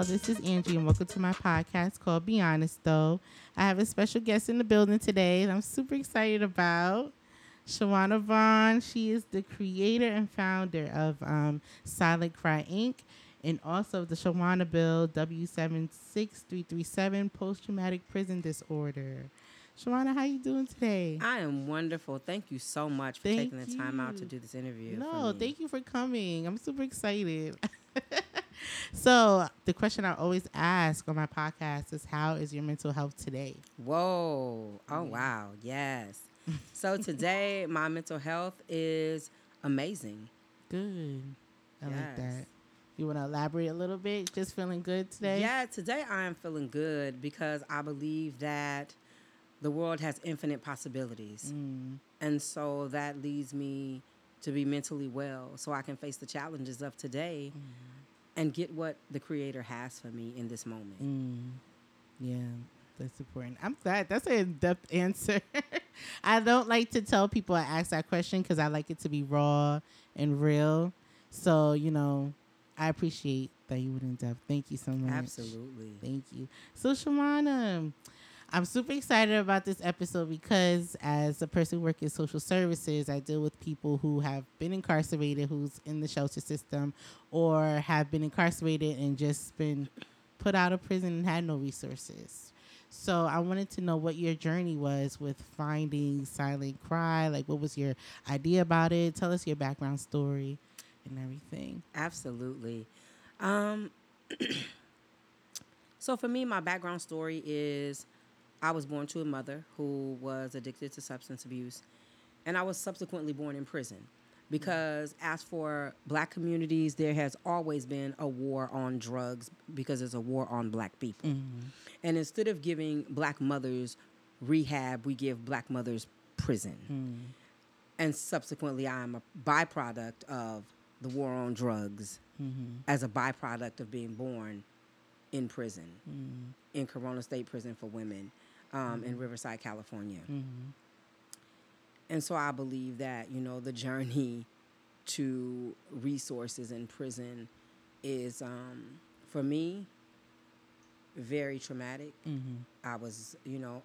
y'all. This is Angie, and welcome to my podcast called Be Honest, though. I have a special guest in the building today that I'm super excited about. Shawanna Vaughn. She is the creator and founder of um, Silent Cry Inc. and also the Shawanna Bill W76337 Post Traumatic Prison Disorder. Shawanna, how are you doing today? I am wonderful. Thank you so much for Thank taking the time out to do this interview. No, thank you for coming. I'm super excited. so, the question I always ask on my podcast is How is your mental health today? Whoa. Oh, wow. Yes. so today, my mental health is amazing. Good. I like that. You want to elaborate a little bit? Just feeling good today? Yeah, today I am feeling good because I believe that the world has infinite possibilities. Mm, And so that leads me to be mentally well so I can face the challenges of today and get what the Creator has for me in this moment. mm. Yeah, that's important. I'm glad. That's an in depth answer. I don't like to tell people I ask that question because I like it to be raw and real. So, you know, I appreciate that you went in depth. Thank you so much. Absolutely. Thank you. So, Shawanna, I'm super excited about this episode because as a person who works in social services, I deal with people who have been incarcerated, who's in the shelter system, or have been incarcerated and just been put out of prison and had no resources. So I wanted to know what your journey was with finding Silent Cry. Like, what was your idea about it? Tell us your background story and everything. Absolutely. Um, so for me, my background story is I was born to a mother who was addicted to substance abuse, and I was subsequently born in prison. Because as for black communities, there has always been a war on drugs because there's a war on black people. And instead of giving black mothers rehab, we give black mothers prison. Mm. And subsequently, I'm a byproduct of the war on drugs Mm-hmm. as a byproduct of being born in prison, Mm. in Corona State Prison for Women um, in Riverside, California. Mm-hmm. And so I believe that, you know, the journey to resources in prison is, um, for me, very traumatic. Mm-hmm. I was, you know,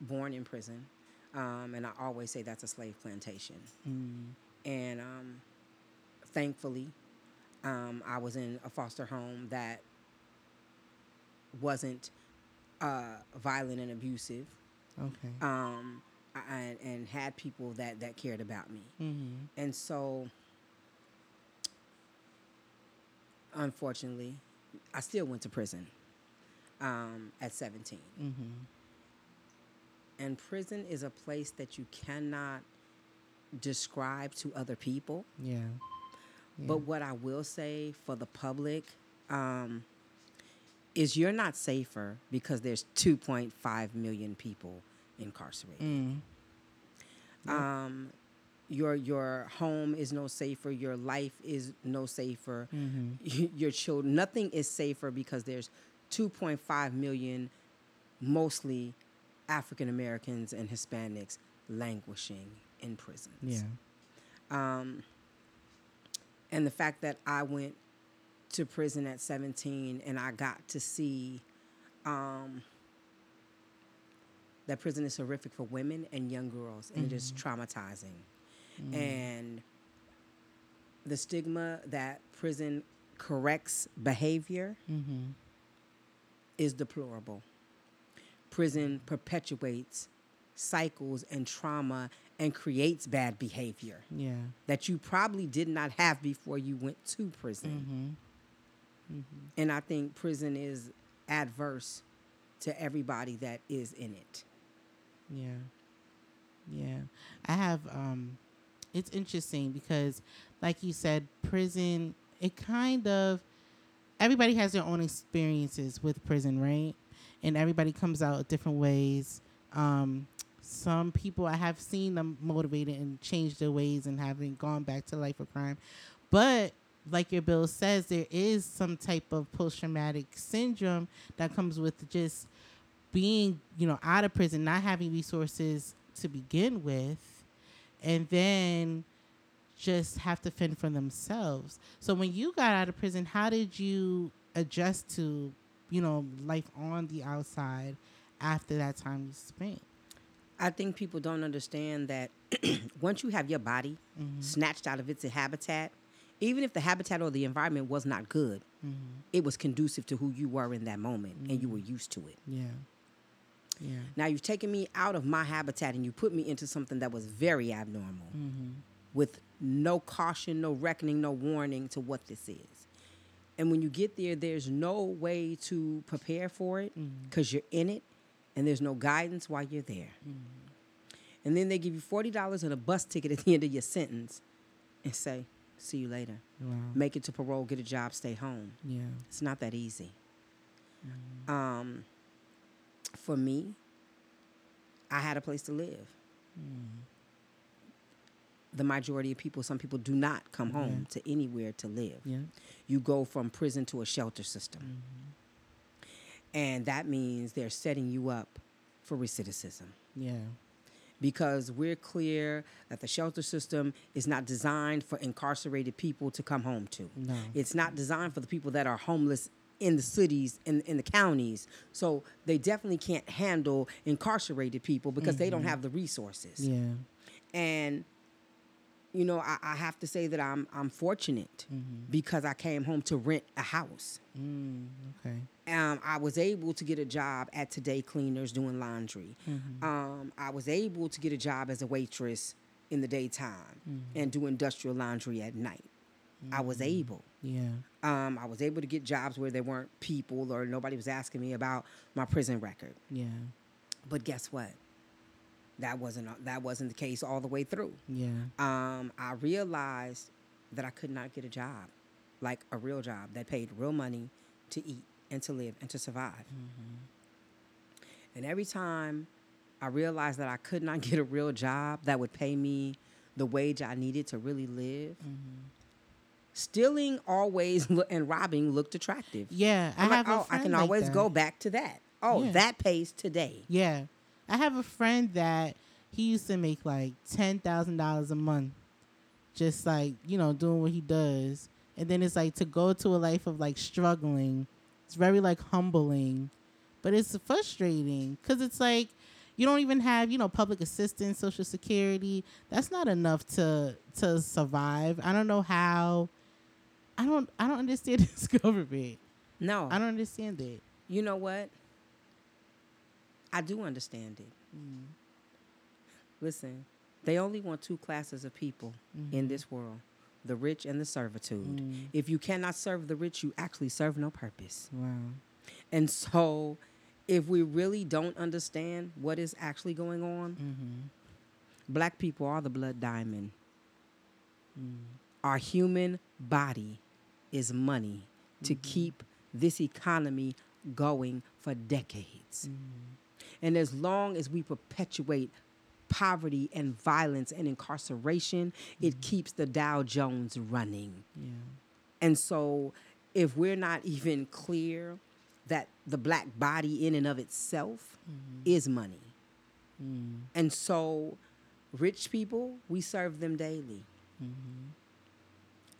born in prison. Um, and I always say that's a slave plantation. Mm. And um, thankfully, um, I was in a foster home that wasn't uh, violent and abusive, Okay. um, I- and, and had people that, that cared about me. Mm-hmm. And so, unfortunately, I still went to prison um, at 17. Mm-hmm. And prison is a place that you cannot describe to other people. Yeah. Yeah. But what I will say for the public um, is you're not safer because there's 2.5 million people incarcerated. Mm. Yep. Um, your your home is no safer. Your life is no safer. Mm-hmm. Your children, nothing is safer because there's 2.5 million, mostly African Americans and Hispanics, languishing in prisons. Yeah. Um, and the fact that I went to prison at 17 and I got to see um, that prison is horrific for women and young girls, and it is traumatizing. And the stigma that prison corrects behavior Mm-hmm. is deplorable. Prison perpetuates cycles and trauma and creates bad behavior Yeah. that you probably did not have before you went to prison. Mm-hmm. And I think prison is adverse to everybody that is in it. Yeah. Yeah. I have um it's interesting because like you said prison it kind of everybody has their own experiences with prison, right? And everybody comes out different ways. Um some people I have seen them motivated and change their ways and having gone back to life of crime. But like your bill says, there is some type of post traumatic syndrome that comes with just being, you know, out of prison, not having resources to begin with, and then just have to fend for themselves. So when you got out of prison, how did you adjust to, you know, life on the outside after that time you spent. I think people don't understand that once you have your body Mm-hmm. snatched out of its habitat, even if the habitat or the environment was not good, Mm-hmm. it was conducive to who you were in that moment and you were used to it. Yeah. Yeah. Now you've taken me out of my habitat and you put me into something that was very abnormal Mm-hmm. with no caution, no reckoning, no warning to what this is. And when you get there, there's no way to prepare for it because you're in it and there's no guidance while you're there. And then they give you $40 and a bus ticket at the end of your sentence and say, see you later. Wow. Make it to parole, get a job, stay home. Yeah. It's not that easy. Mm-hmm. Um, for me, I had a place to live. Mm. The majority of people, some people do not come home to anywhere to live. Yeah. You go from prison to a shelter system. Mm-hmm. And that means they're setting you up for recidivism Yeah. Because we're clear that the shelter system is not designed for incarcerated people to come home to. No. It's not designed for the people that are homeless in the cities in, in the counties. So they definitely can't handle incarcerated people because they don't mm-hmm. have the resources. Yeah. And you know, I, I have to say that I'm I'm fortunate because I came home to rent a house. Mm, okay. Um, I was able to get a job at Today Cleaners doing laundry. Um, I was able to get a job as a waitress in the daytime and do industrial laundry at night. I was able. Yeah. Um, I was able to get jobs where there weren't people or nobody was asking me about my prison record. Yeah. But guess what? That wasn't uh, that wasn't the case all the way through. Yeah. Um, I realized that I could not get a job, like a real job that paid real money to eat and to live and to survive. Mm-hmm. And every time I realized that I could not get a real job that would pay me the wage I needed to really live, mm-hmm. stealing always lo- and robbing looked attractive. Yeah. I I'm like, have oh, I can like always that. go back to that. Oh, Yeah. that pays today. Yeah. I have a friend that he used to make like ten thousand dollars a month, just like you know doing what he does, and then it's like to go to a life of like struggling. It's very like humbling, but it's frustrating because it's like you don't even have you know public assistance, social security. That's not enough to to survive. I don't know how. I don't. I don't understand this government. No, I don't understand it. You know what? I do understand it. Listen, they only want two classes of people in mm-hmm. this world the rich and the servitude. Mm. If you cannot serve the rich, you actually serve no purpose. Wow. And so, if we really don't understand what is actually going on, mm-hmm. black people are the blood diamond. Mm. Our human body is money to mm-hmm. keep this economy going for decades. Mm. And as long as we perpetuate poverty and violence and incarceration, it mm-hmm. keeps the Dow Jones running. Yeah. And so, if we're not even clear that the black body in and of itself mm-hmm. is money, mm. and so rich people, we serve them daily. Mm-hmm.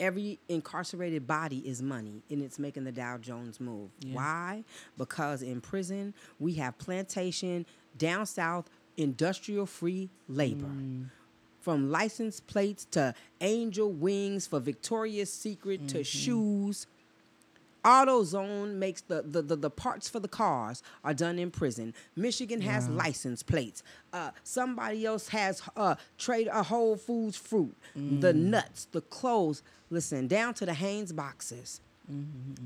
Every incarcerated body is money, and it's making the Dow Jones move. Yeah. Why? Because in prison, we have plantation, down south, industrial free labor mm. from license plates to angel wings for Victoria's Secret to mm-hmm. shoes. AutoZone makes the, the, the, the parts for the cars are done in prison. Michigan has license plates. Uh, somebody else has uh, trade a Whole Foods fruit, the nuts, the clothes. Listen, down to the Hanes boxes.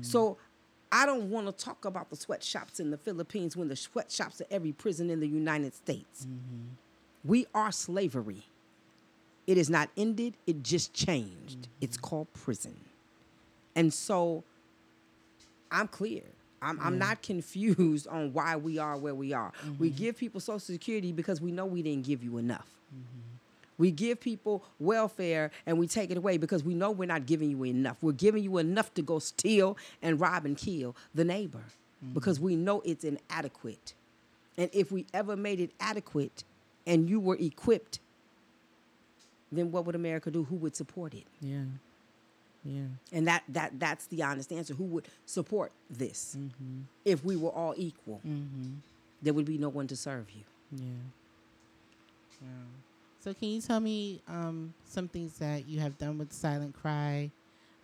So I don't want to talk about the sweatshops in the Philippines when the sweatshops are every prison in the United States. We are slavery. It is not ended, it just changed. It's called prison. And so I'm clear. I'm, I'm mm. not confused on why we are where we are. We mm-hmm. give people Social Security because we know we didn't give you enough. Mm-hmm. We give people welfare and we take it away because we know we're not giving you enough. We're giving you enough to go steal and rob and kill the neighbor mm-hmm. because we know it's inadequate. And if we ever made it adequate and you were equipped, then what would America do? Who would support it? Yeah. Yeah. And that that that's the honest answer. Who would support this Mm-hmm. if we were all equal? Mm-hmm. There would be no one to serve you. Yeah. Wow. So can you tell me um, some things that you have done with Silent Cry,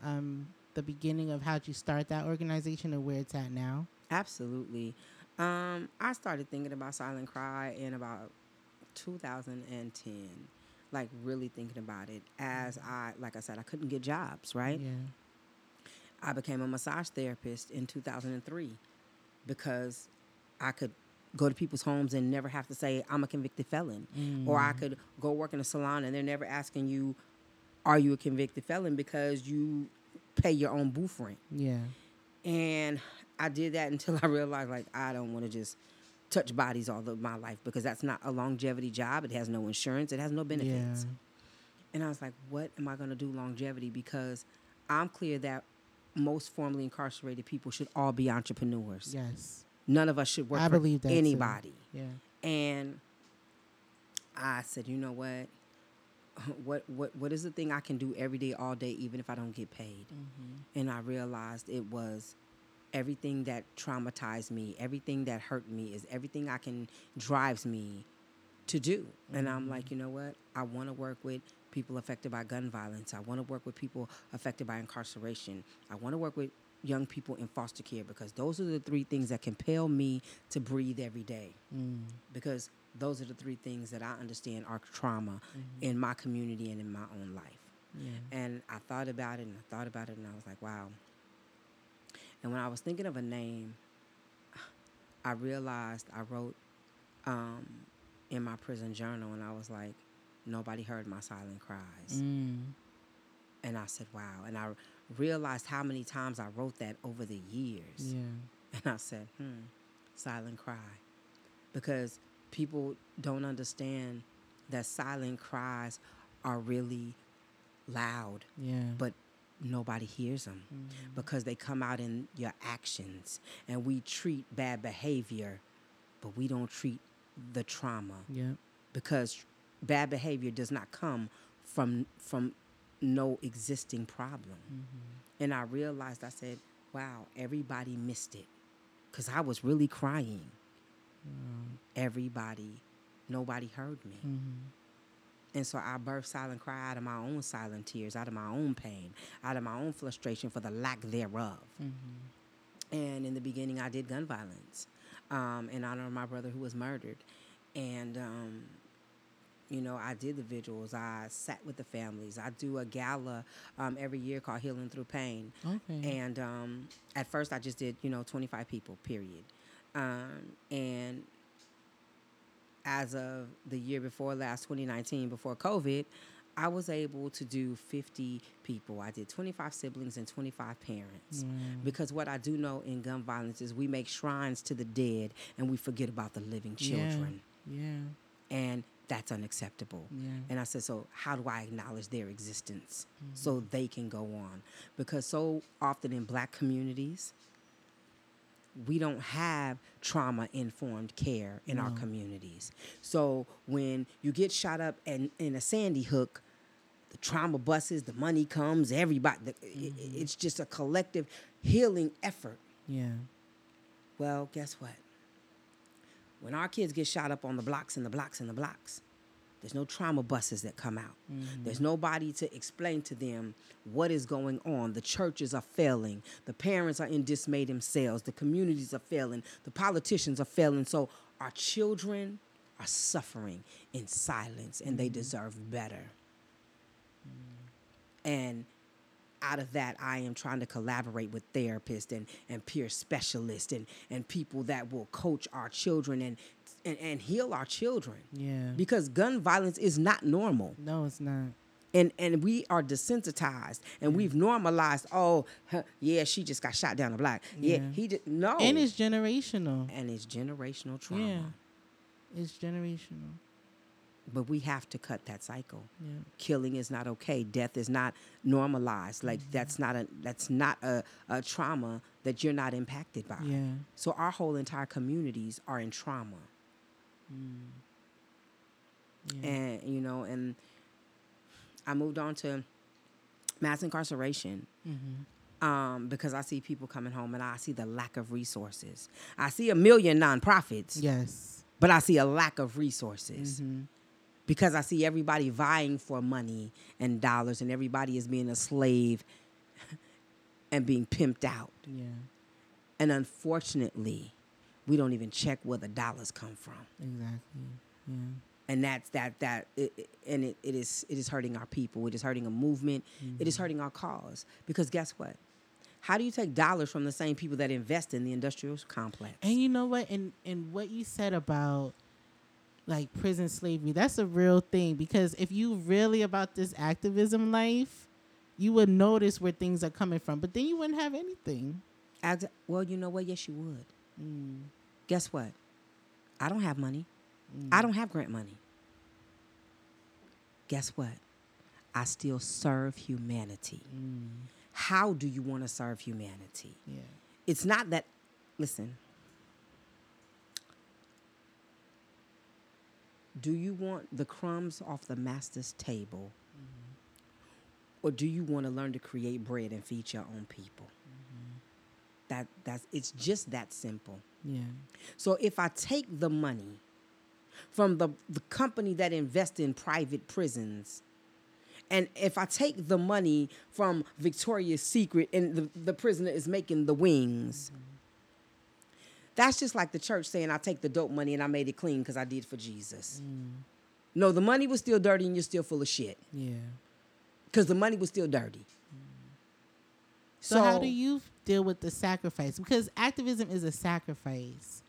um, the beginning of how'd you start that organization and where it's at now? Absolutely. Um, I started thinking about Silent Cry in about 2010, like really thinking about it mm-hmm. as I, like I said, I couldn't get jobs, right? Yeah. I became a massage therapist in 2003 because I could go to people's homes and never have to say I'm a convicted felon, or I mm. could go work in a salon and they're never asking you, "Are you a convicted felon?" because you pay your own booth rent. Yeah. And I did that until I realized like I don't want to just touch bodies all of my life because that's not a longevity job. It has no insurance. It has no benefits. Yeah. And I was like, what am I going to do longevity? Because I'm clear that most formerly incarcerated people should all be entrepreneurs. Yes. None of us should work I for believe that too. anybody. Yeah. And I said, you know what? What what what is the thing I can do every day, all day, even if I don't get paid? Mm-hmm. And I realized it was everything that traumatized me, everything that hurt me, is everything I can drives me to do. And I'm like, you know what? I want to work with people affected by gun violence. I want to work with people affected by incarceration. I want to work with young people in foster care because those are the three things that compel me to breathe every day. Mm. Because those are the three things that I understand are trauma Mm-hmm. in my community and in my own life. Yeah. And I thought about it and I thought about it and I was like, wow. And when I was thinking of a name, I realized I wrote um, in my prison journal and I was like, nobody heard my silent cries. Mm. And I said, wow. And I realized how many times I wrote that over the years. Yeah. And I said, hmm, silent cry. Because people don't understand that silent cries are really loud, Yeah. but nobody hears them Mhm. because they come out in your actions. And we treat bad behavior, but we don't treat the trauma Yep. because bad behavior does not come from from no existing problem. Mm-hmm. And I realized, I said, wow, everybody missed it. Because I was really crying. Um, Everybody, nobody heard me. mhm. And so I birthed silent cry out of my own silent tears, out of my own pain, out of my own frustration for the lack thereof. Mhm. And in the beginning, I did gun violence um, in honor of my brother who was murdered. And, um, you know, I did the vigils. I sat with the families. I do a gala um, every year called Healing Through Pain. Okay. And um, at first, I just did, you know, 25 people, period. Um, and as of the year before last, 2019, before COVID, I was able to do 50 people. I did 25 siblings and 25 parents. Wow. Because what I do know in gun violence is we make shrines to the dead and we forget about the living children. Yeah. And that's unacceptable. Yeah. And I said, so how do I acknowledge their existence mm-hmm. so they can go on? Because so often in black communities, we don't have trauma informed care in our communities. So when you get shot up and in a Sandy Hook, the trauma buses, the money comes, everybody, the, i- i- mm-hmm. it's just a collective healing effort. Yeah. Well, guess what? When our kids get shot up on the blocks and the blocks and the blocks, there's no trauma buses that come out. Mm-hmm. There's nobody to explain to them what is going on. The churches are failing. The parents are in dismay themselves. The communities are failing. The politicians are failing. So our children are suffering in silence and they mm-hmm. deserve better. Mm. And out of that, I am trying to collaborate with therapists and, and peer specialists and, and people that will coach our children and, and, and heal our children. Yeah. Because gun violence is not normal. no, it's not. And, and we are desensitized and we've normalized, oh, huh, yeah, she just got shot down the block. Yeah, Yeah. he did. No. And it's generational. and it's generational trauma. Yeah. It's generational. But we have to cut that cycle. Yeah. killing is not okay death is not normalized like mm-hmm. that's not a that's not a, a trauma that you're not impacted by Yeah. so our whole entire communities are in trauma Yeah. and you know and i moved on to mass incarceration. Mm-hmm. Um, because I see people coming home and I see the lack of resources. I see a million nonprofits, Yes. but I see a lack of resources Mm-hmm. because I see everybody vying for money and dollars and everybody is being a slave and being pimped out. Yeah. And unfortunately, we don't even check where the dollars come from. Exactly. Yeah. And that's that that it, and it, it is it is hurting our people. It is hurting a movement. It is mm-hmm. hurting our cause. Because guess what? How do you take dollars from the same people that invest in the industrial complex? And you know what? And and what you said about like prison slavery, that's a real thing because if you really about this activism life, you would notice where things are coming from, but then you wouldn't have anything. Well, you know what? Yes, you would. Mm. Guess what? I don't have money. Mm. I don't have grant money. Guess what? I still serve humanity. Mm. How do you want to serve humanity? Yeah. It's not that, listen, do you want the crumbs off the master's table? Or do you want to learn to create bread and feed your own people? That that's it's just that simple. Yeah. So if I take the money from the, the company that invests in private prisons, and if I take the money from Victoria's Secret and the, the prisoner is making the wings, mm-hmm. that's just like the church saying, I take the dope money and I made it clean because I did for Jesus. Mm. No, the money was still dirty and you're still full of shit Yeah. because the money was still dirty. Mm. So, how do you deal with the sacrifice? Because activism is a sacrifice.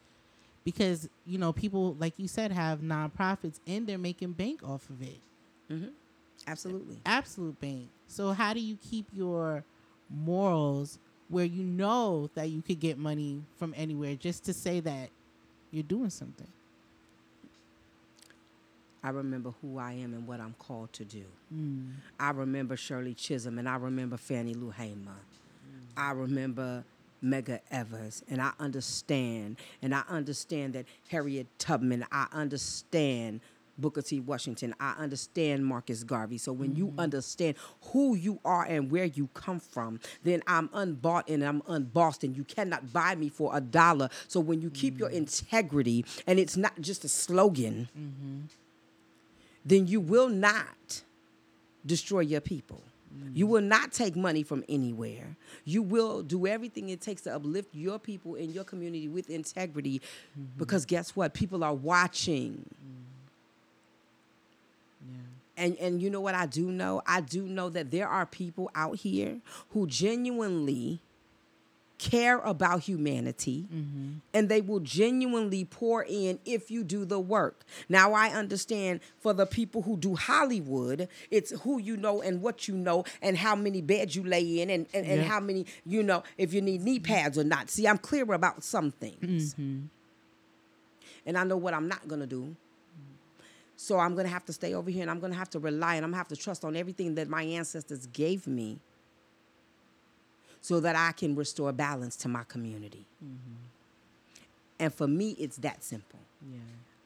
Because you know people, like you said, have nonprofits and they're making bank off of it, Absolutely. absolute bank. So how do you keep your morals where you know that you could get money from anywhere just to say that you're doing something? I remember who I am and what I'm called to do. Mm. I remember Shirley Chisholm and I remember Fannie Lou Hamer. I remember Medgar Evers and I understand and I understand that Harriet Tubman, I understand Booker T. Washington, I understand Marcus Garvey. So when you mm-hmm. understand who you are and where you come from, then I'm unbought and I'm unbossed and you cannot buy me for a dollar. So when you keep your mm-hmm. integrity and it's not just a slogan, mm-hmm. then you will not destroy your people. You will not take money from anywhere. You will do everything it takes to uplift your people in your community with integrity mm-hmm. because guess what? People are watching. Yeah. And and you know what I do know? I do know that there are people out here who genuinely care about humanity mm-hmm. and they will genuinely pour in if you do the work. Now I understand for the people who do Hollywood, it's who you know and what you know and how many beds you lay in and, and, and Yeah. how many you know if you need knee pads or not. See, I'm clear about some things. Mm-hmm. And I know what I'm not gonna do. So I'm gonna have to stay over here and I'm gonna have to rely and I'm gonna have to trust on everything that my ancestors gave me so that I can restore balance to my community. Mm-hmm. And for me, it's that simple. Yeah.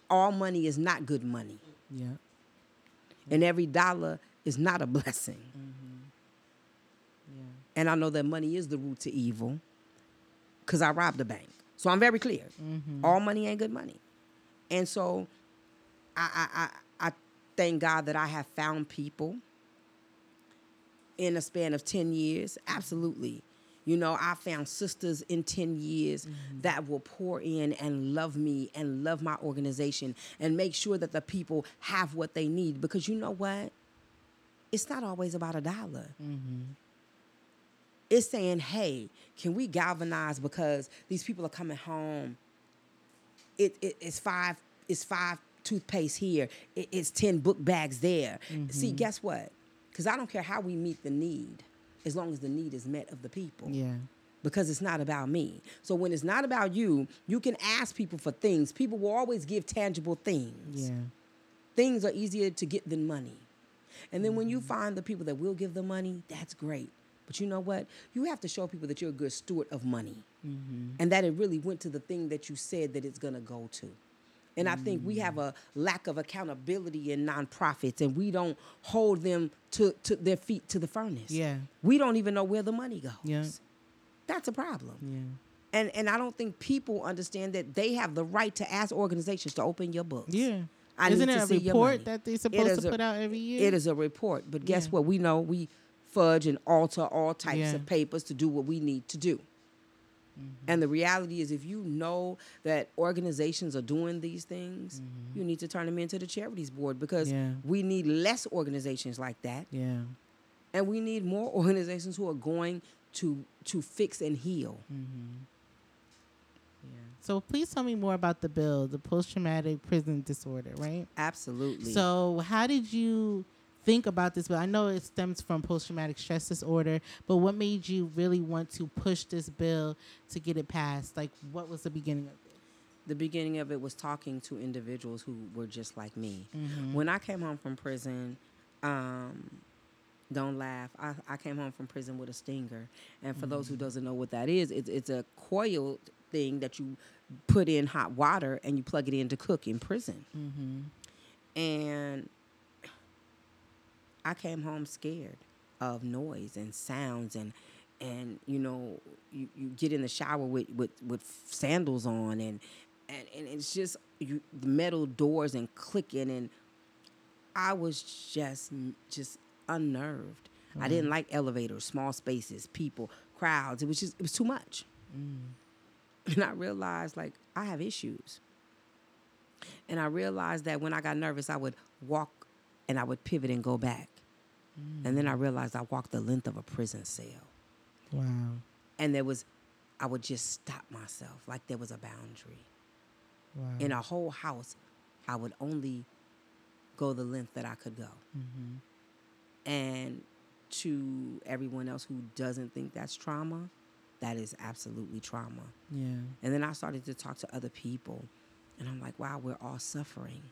All money is not good money, Yeah. and every dollar is not a blessing. Mm-hmm. Yeah. And I know that money is the root to evil because I robbed a bank. So I'm very clear. Mm-hmm. All money ain't good money. And so I, I, I, I thank God that I have found people in a span of 10 years. Absolutely. You know, I found sisters in 10 years mm-hmm. that will pour in and love me and love my organization and make sure that the people have what they need. Because you know what? It's not always about a dollar mm-hmm. it's saying, hey, can we galvanize because these people are coming home? It, it it's five it's five toothpaste here. It, it's ten book bags there. See, mm-hmm. guess what? Because I don't care how we meet the need, as long as the need is met of the people. Yeah. Because it's not about me. So when it's not about you, you can ask people for things. People will always give tangible things Yeah. things are easier to get than money. And then when you mm. find the people that will give the money, that's great. But you know what? You have to show people that you're a good steward of money mm-hmm. and that it really went to the thing that you said that it's going to go to. And I think we have a lack of accountability in nonprofits and we don't hold them to, to their feet to the furnace. Yeah. We don't even know where the money goes. Yeah. That's a problem. Yeah. And and I don't think people understand that they have the right to ask organizations to open your books. Yeah. I Isn't need it to a see report that they're supposed to a- put out every year? It is a report, but guess Yeah. what? We know we fudge and alter all types Yeah. of papers to do what we need to do. Mm-hmm. And the reality is, if you know that organizations are doing these things, you need to turn them into the charities board because Mm-hmm. Yeah. we need less organizations like that, Yeah. and we need more organizations who are going to to fix and heal. Mm-hmm. Yeah. So please tell me more about the bill, the post traumatic prison disorder, right? Absolutely. So how did you think about this bill? I know it stems from post traumatic stress disorder, but what made you really want to push this bill to get it passed? Like what was the beginning of it? the beginning of it was talking to individuals who were just like me. Mm-hmm. When I came home from prison, um, don't laugh. I, I came home from prison with a stinger, and for those who doesn't know what that is, it's it's a coiled thing that you put in hot water and you plug it in to cook in prison. Mm-hmm. And I came home scared of noise and sounds and and you know you, you get in the shower with, with, with sandals on and, and and it's just you the metal doors and clicking and I was just just unnerved. I didn't mm-hmm. like elevators, small spaces, people, crowds. It was just it was too much. Mm. And I realized like I have issues. And I realized that when I got nervous, I would walk and I would pivot and go back. And then I realized I walked the length of a prison cell. Wow. And there was, I would just stop myself like there was a boundary. Wow. In a whole house, I would only go the length that I could go. mm-hmm. And to everyone else who doesn't think that's trauma, that is absolutely trauma. Yeah. And then I started to talk to other people, and I'm like, wow, we're all suffering.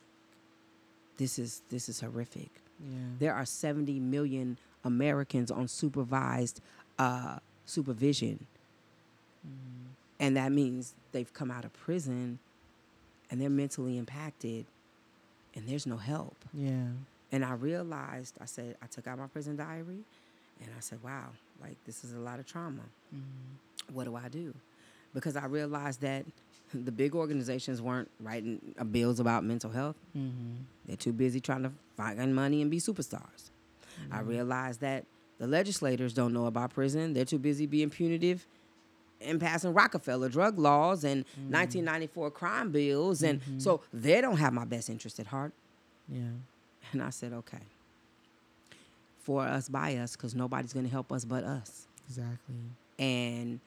This is this is horrific. Yeah. There are 70 million Americans on supervised uh, supervision, Mm-hmm. and that means they've come out of prison, and they're mentally impacted, and there's no help. Yeah. And I realized, I said, I took out my prison diary, and I said, wow, like this is a lot of trauma. Mm-hmm. what do I do? Because I realized that the big organizations weren't writing uh, bills about mental health. Mm-hmm. They're too busy trying to find money and be superstars. I realized that the legislators don't know about prison. They're too busy being punitive and passing Rockefeller drug laws and 1994 crime bills. And so they don't have my best interest at heart. Yeah. And I said, okay, for us, by us, because nobody's going to help us but us. Exactly. and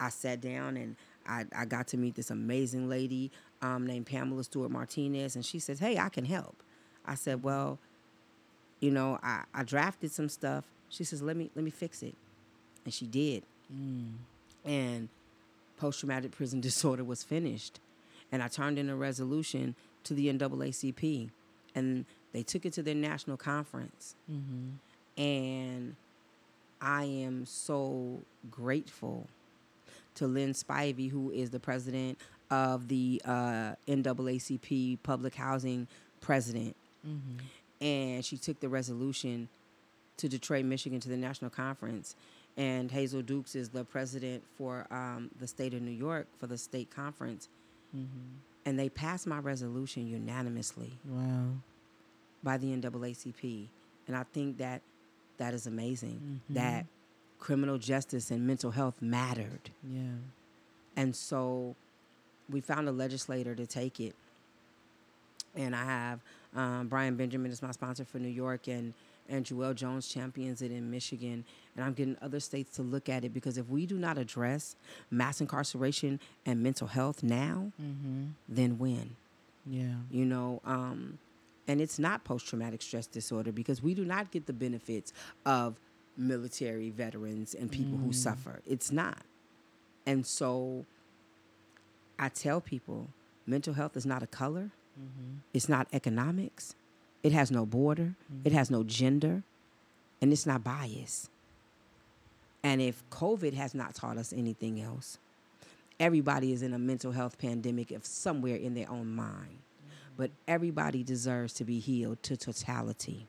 I sat down and I, I got to meet this amazing lady um, named Pamela Stewart Martinez, and she says, "Hey, I can help." I said, "Well, you know, I, I drafted some stuff." She says, "Let me let me fix it," and she did, Mm. and post traumatic prison disorder was finished, and I turned in a resolution to the NAACP, and they took it to their national conference, Mm-hmm. and I am so grateful to Lynn Spivey, who is the president of the uh, NAACP Public Housing President. Mm-hmm. And she took the resolution to Detroit, Michigan, to the national conference. And Hazel Dukes is the president for um, the state of New York for the state conference. Mm-hmm. And they passed my resolution unanimously Wow. by the NAACP. And I think that that is amazing Mhm. that criminal justice and mental health mattered. Yeah. And so we found a legislator to take it. And I have um, Brian Benjamin is my sponsor for New York, and and Jewell Jones champions it in Michigan. And I'm getting other states to look at it because if we do not address mass incarceration and mental health now, Mm-hmm. then when? Yeah. you know um, and it's not post-traumatic stress disorder because we do not get the benefits of military veterans and people who Mm. suffer. It's not. And so i tell people mental health is not a color. Mm-hmm. it's not economics. It has no border. It has no gender. And it's not bias. And if covid has not taught us anything else everybody is in a mental health pandemic of somewhere in their own mind. But everybody deserves to be healed to totality,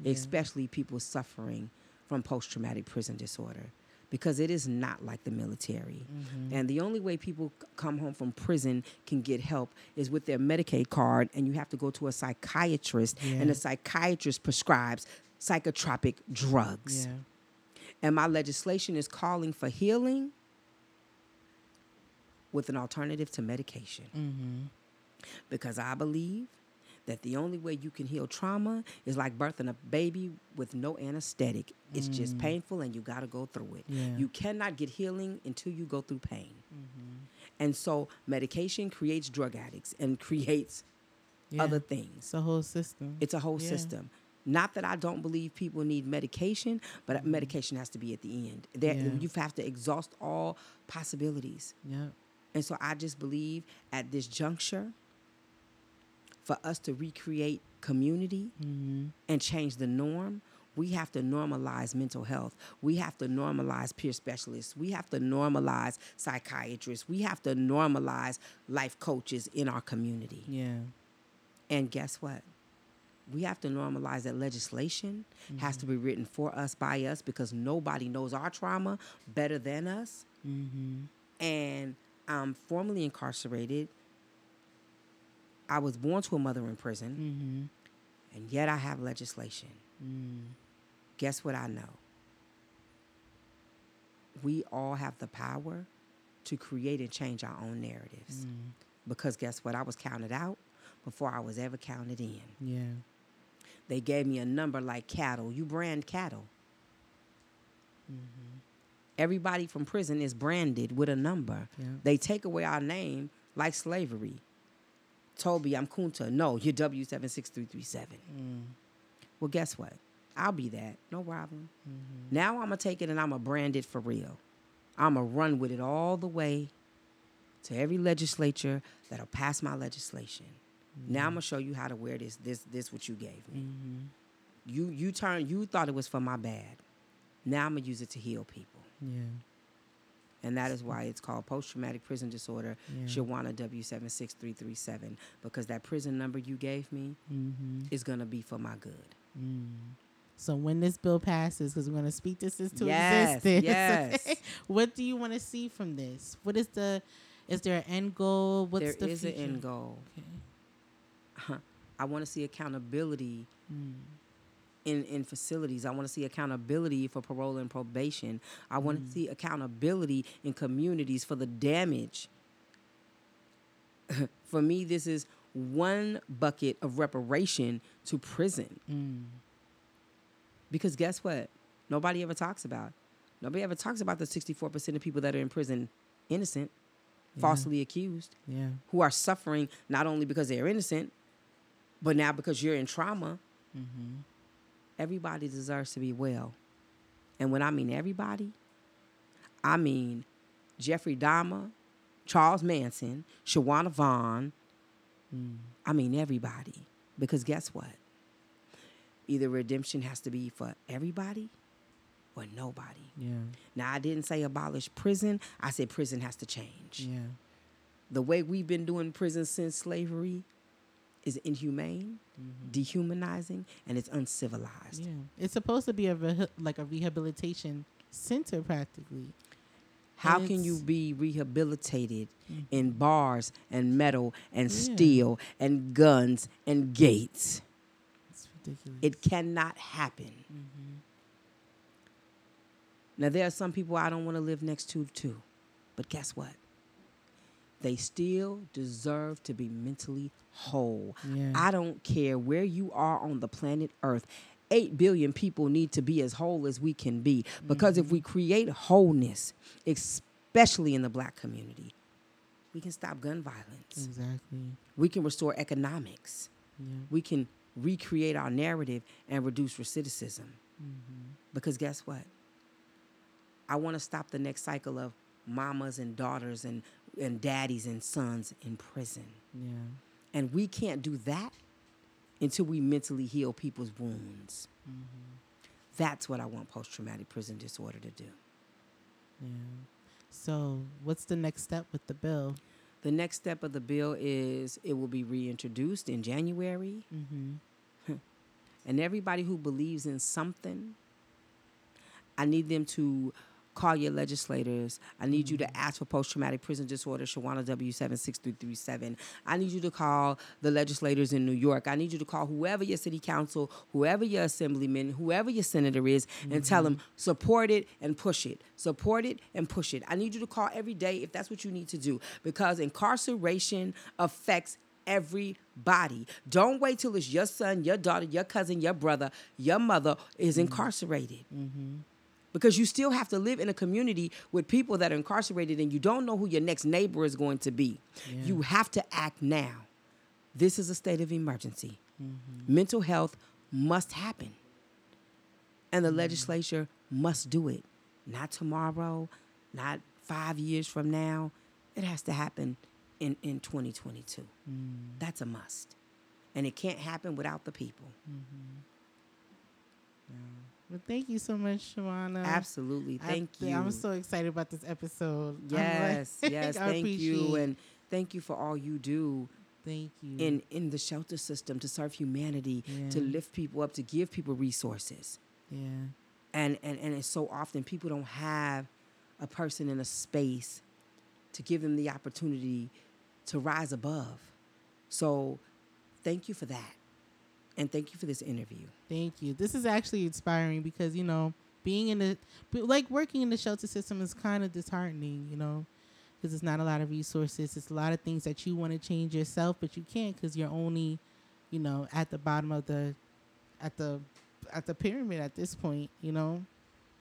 Yeah. especially people suffering from post traumatic prison disorder, because it is not like the military. Mhm. And the only way people c- come home from prison can get help is with their Medicaid card, and you have to go to a psychiatrist, and Yeah. the psychiatrist prescribes psychotropic drugs. Yeah. And my legislation is calling for healing with an alternative to medication Mm-hmm. because I believe that the only way you can heal trauma is like birthing a baby with no anesthetic. It's just Mm. painful and you got to go through it. Yeah. You cannot get healing until you go through pain. Mm-hmm. And so medication creates drug addicts and creates Yeah. other things. It's a whole system. It's a whole Yeah. system. Not that I don't believe people need medication, but medication has to be at the end. There, Mm-hmm. Yeah. You have to exhaust all possibilities. Yep. And so I just believe at this juncture, for us to recreate community Mm-hmm. and change the norm, we have to normalize mental health. We have to normalize peer specialists. We have to normalize psychiatrists. We have to normalize life coaches in our community. Yeah. And guess what? We have to normalize that legislation has to be written for us by us because nobody knows our trauma better than us. Mm-hmm. And I'm formerly incarcerated. I was born to a mother in prison, Mm-hmm. and yet I have legislation. Mm. Guess what I know? We all have the power to create and change our own narratives. Mm. Because guess what? I was counted out before I was ever counted in. Yeah. They gave me a number like cattle. You brand cattle. Mm-hmm. Everybody from prison is branded with a number. Yeah. They take away our name like slavery. Toby, I'm Kunta. No, you're W76337. Mm. Well, guess what? I'll be that. No problem. Mm-hmm. Now I'm going to take it and I'm going to brand it for real. I'm going to run with it all the way to every legislature that'll pass my legislation. Now I'm going to show you how to wear this this this what you gave me. Mm-hmm. You you turn you thought it was for my bad. Now I'm going to use it to heal people. Yeah. And that is why it's called post traumatic prison disorder, Yeah. Shawanna W76337, because that prison number you gave me Mm-hmm. is going to be for my good. Mm. So when this bill passes, because we're going to speak this into Yes, existence. yes. what do you want to see from this? What is the? Is there an end goal? What's There the is an end goal. Okay. I want to see accountability Mm. In, in facilities. I want to see accountability for parole and probation. I want Mm. to see accountability in communities for the damage. for me, this is one bucket of reparation to prison. Mm. Because guess what? Nobody ever talks about. Nobody ever talks about the 64% of people that are in prison innocent, Yeah. falsely accused, Yeah. who are suffering not only because they're innocent, but now because you're in trauma. Mm-hmm. Everybody deserves to be well. And when I mean everybody, I mean Jeffrey Dahmer, Charles Manson, Shawanna Vaughn. Mm. I mean everybody. Because guess what? Either redemption has to be for everybody or nobody. Yeah. Now, I didn't say abolish prison. I said prison has to change. Yeah. The way we've been doing prison since slavery is inhumane, Mm-hmm. dehumanizing, and it's uncivilized. Yeah. It's supposed to be a reha- like a rehabilitation center, practically. How And can you be rehabilitated Mhm. in bars and metal and Yeah. steel and guns and gates? It's ridiculous. It cannot happen. Mm-hmm. Now, there are some people I don't want to live next to, too. But guess what? They still deserve to be mentally whole. Yeah. I don't care where you are on the planet Earth. 8 billion people need to be as whole as we can be. Because if we create wholeness, especially in the black community, we can stop gun violence. exactly. We can restore economics. Yeah. We can recreate our narrative and reduce recidivism. Mm-hmm. Because guess what? I want to stop the next cycle of mamas and daughters and, and daddies and sons in prison. Yeah. And we can't do that until we mentally heal people's wounds. Mm-hmm. That's what I want post traumatic prison disorder to do. Yeah. So, what's the next step with the bill? The next step of the bill is it will be reintroduced in January. Mm-hmm. And everybody who believes in something, I need them to call your legislators. I need you to mm. ask for post traumatic prison disorder, Shawanna W76337. I need you to call the legislators in New York. I need you to call whoever your city council, whoever your assemblyman, whoever your senator is, and tell mm-hmm. them support it and push it. Support it and push it. I need you to call every day if that's what you need to do because incarceration affects everybody. Don't wait till it's your son, your daughter, your cousin, your brother, your mother is mm-hmm. incarcerated mm-hmm. Because you still have to live in a community with people that are incarcerated and you don't know who your next neighbor is going to be. Yeah. You have to act now. This is a state of emergency. Mm-hmm. Mental health must happen. And the mm. legislature must do it. Not tomorrow, not five years from now. It has to happen in, in 2022. Mm. That's a must. And it can't happen without the people. Mm-hmm. Well, thank you so much, Shawanna. Absolutely. I- Thank you. I'm so excited about this episode. Yes, like- yes. Thank you, and thank you for all you do thank you. in in the shelter system to serve humanity, to lift people up, to give people resources. yeah, And and and it's so often people don't have a person in a space to give them the opportunity to rise above. So, thank you for that, and thank you for this interview. thank you. This is actually inspiring because you know being in the like working in the shelter system is kind of disheartening. You know. Because it's not a lot of resources. It's a lot of things that you want to change yourself, but you can't because you're only, you know, at the bottom of the, at the, at the pyramid at this point. You know,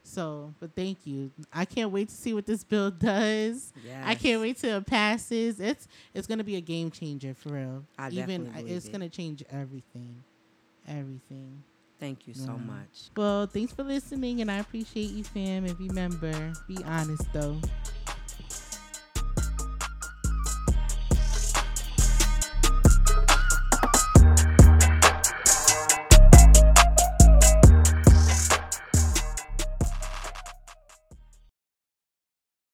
so but thank you. I can't wait to see what this bill does. I can't wait till it passes. It's it's gonna be a game changer for real. I Even it's it. gonna change everything, everything. Thank you so much. Well, thanks for listening, and I appreciate you, fam. And remember, be honest though.